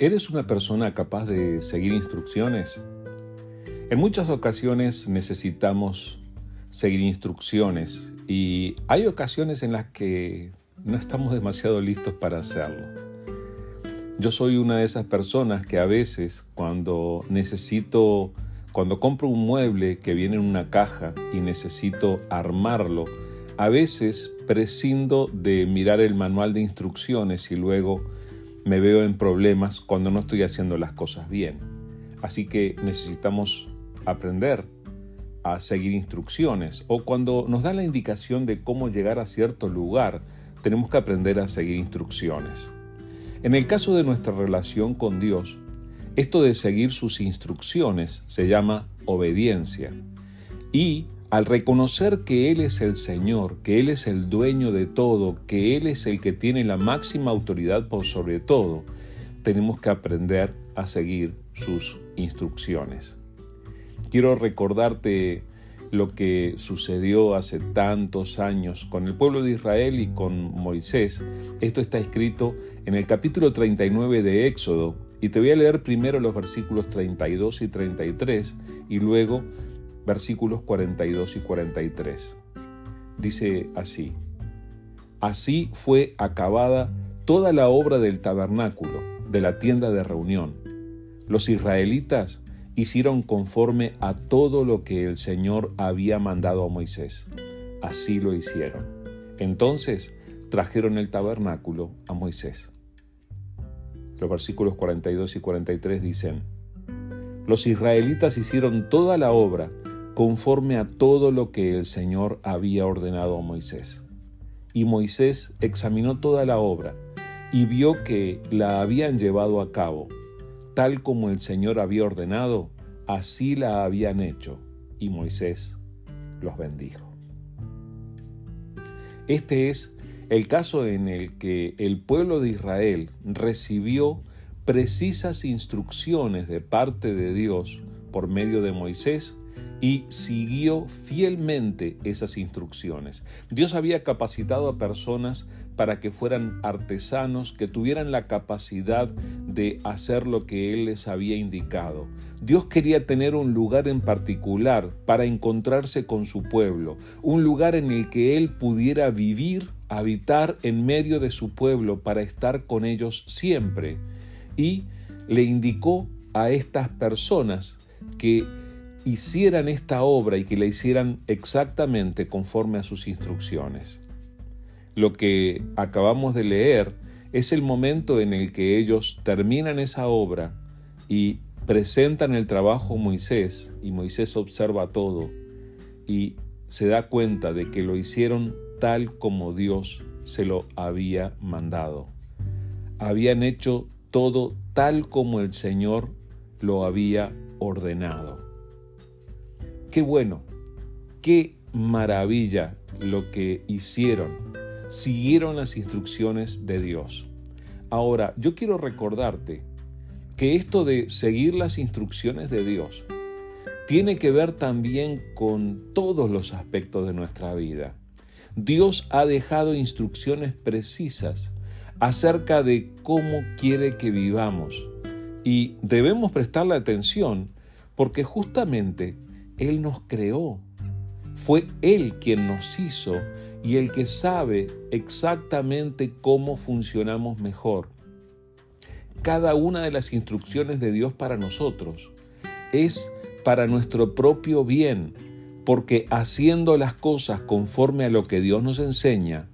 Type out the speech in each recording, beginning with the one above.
¿Eres una persona capaz de seguir instrucciones? En muchas ocasiones necesitamos seguir instrucciones y hay ocasiones en las que no estamos demasiado listos para hacerlo. Yo soy una de esas personas que a veces cuando necesito, cuando compro un mueble que viene en una caja y necesito armarlo, a veces prescindo de mirar el manual de instrucciones y luego me veo en problemas cuando no estoy haciendo las cosas bien. Así que necesitamos aprender a seguir instrucciones o cuando nos da la indicación de cómo llegar a cierto lugar, tenemos que aprender a seguir instrucciones. En el caso de nuestra relación con Dios, esto de seguir sus instrucciones se llama obediencia. Y al reconocer que Él es el Señor, que Él es el dueño de todo, que Él es el que tiene la máxima autoridad por sobre todo, tenemos que aprender a seguir sus instrucciones. Quiero recordarte lo que sucedió hace tantos años con el pueblo de Israel y con Moisés. Esto está escrito en el capítulo 39 de Éxodo y te voy a leer primero los versículos 32 y 33 y luego versículos 42 y 43. Dice así, Así fue acabada toda la obra del tabernáculo, de la tienda de reunión. Los israelitas hicieron conforme a todo lo que el Señor había mandado a Moisés. Así lo hicieron. Entonces trajeron el tabernáculo a Moisés. Los versículos 42 y 43 dicen, Los israelitas hicieron toda la obra conforme a todo lo que el Señor había ordenado a Moisés. Y Moisés examinó toda la obra y vio que la habían llevado a cabo, tal como el Señor había ordenado, así la habían hecho, y Moisés los bendijo. Este es el caso en el que el pueblo de Israel recibió precisas instrucciones de parte de Dios por medio de Moisés y siguió fielmente esas instrucciones. Dios había capacitado a personas para que fueran artesanos, que tuvieran la capacidad de hacer lo que Él les había indicado. Dios quería tener un lugar en particular para encontrarse con su pueblo, un lugar en el que Él pudiera vivir, habitar en medio de su pueblo para estar con ellos siempre. Y le indicó a estas personas que hicieran esta obra y que la hicieran exactamente conforme a sus instrucciones. Lo que acabamos de leer es el momento en el que ellos terminan esa obra y presentan el trabajo a Moisés y Moisés observa todo y se da cuenta de que lo hicieron tal como Dios se lo había mandado. Habían hecho todo tal como el Señor lo había ordenado. Qué bueno, qué maravilla lo que hicieron. Siguieron las instrucciones de Dios. Ahora, yo quiero recordarte que esto de seguir las instrucciones de Dios tiene que ver también con todos los aspectos de nuestra vida. Dios ha dejado instrucciones precisas acerca de cómo quiere que vivamos y debemos prestarle atención porque justamente él nos creó. Fue Él quien nos hizo y el que sabe exactamente cómo funcionamos mejor. Cada una de las instrucciones de Dios para nosotros es para nuestro propio bien, porque haciendo las cosas conforme a lo que Dios nos enseña,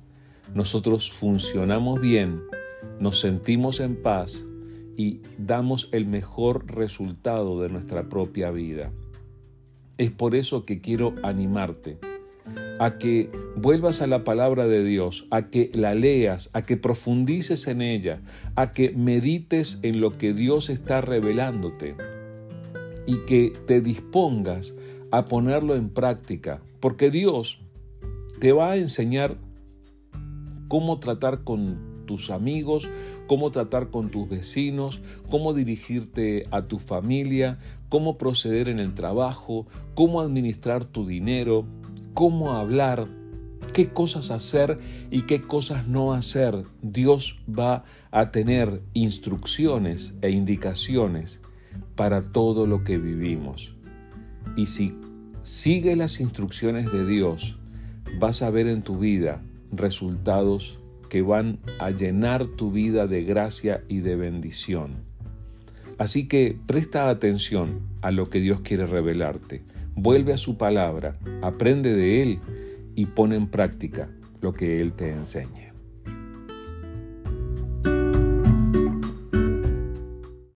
nosotros funcionamos bien, nos sentimos en paz y damos el mejor resultado de nuestra propia vida. Es por eso que quiero animarte a que vuelvas a la palabra de Dios, a que la leas, a que profundices en ella, a que medites en lo que Dios está revelándote y que te dispongas a ponerlo en práctica, porque Dios te va a enseñar cómo tratar con tus amigos, cómo tratar con tus vecinos, cómo dirigirte a tu familia, cómo proceder en el trabajo, cómo administrar tu dinero, cómo hablar. qué cosas hacer y qué cosas no hacer. Dios va a tener instrucciones e indicaciones para todo lo que vivimos. Y si sigue las instrucciones de Dios, vas a ver en tu vida resultados que van a llenar tu vida de gracia y de bendición. Así que presta atención a lo que Dios quiere revelarte. Vuelve a su palabra, aprende de Él y pone en práctica lo que Él te enseñe.